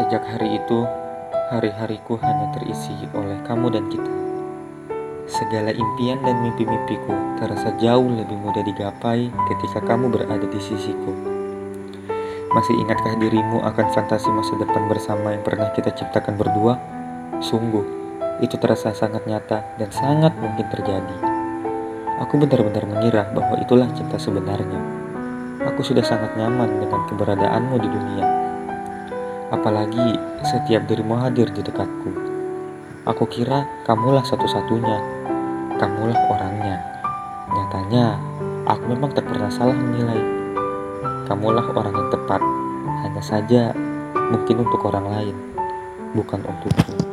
Sejak hari itu, hari-hariku hanya terisi oleh kamu dan kita. Segala impian dan mimpi-mimpiku terasa jauh lebih mudah digapai ketika kamu berada di sisiku. Masih ingatkah dirimu akan fantasi masa depan bersama yang pernah kita ciptakan berdua? Sungguh, itu terasa sangat nyata dan sangat mungkin terjadi. Aku benar-benar mengira bahwa itulah cinta sebenarnya. Aku sudah sangat nyaman dengan keberadaanmu di dunia. Apalagi setiap dirimu hadir di dekatku. Aku kira kamulah satu-satunya. Kamulah orangnya. Nyatanya, aku memang tak pernah salah menilai. Kamulah orang yang tepat. Hanya saja, mungkin untuk orang lain, bukan untukku.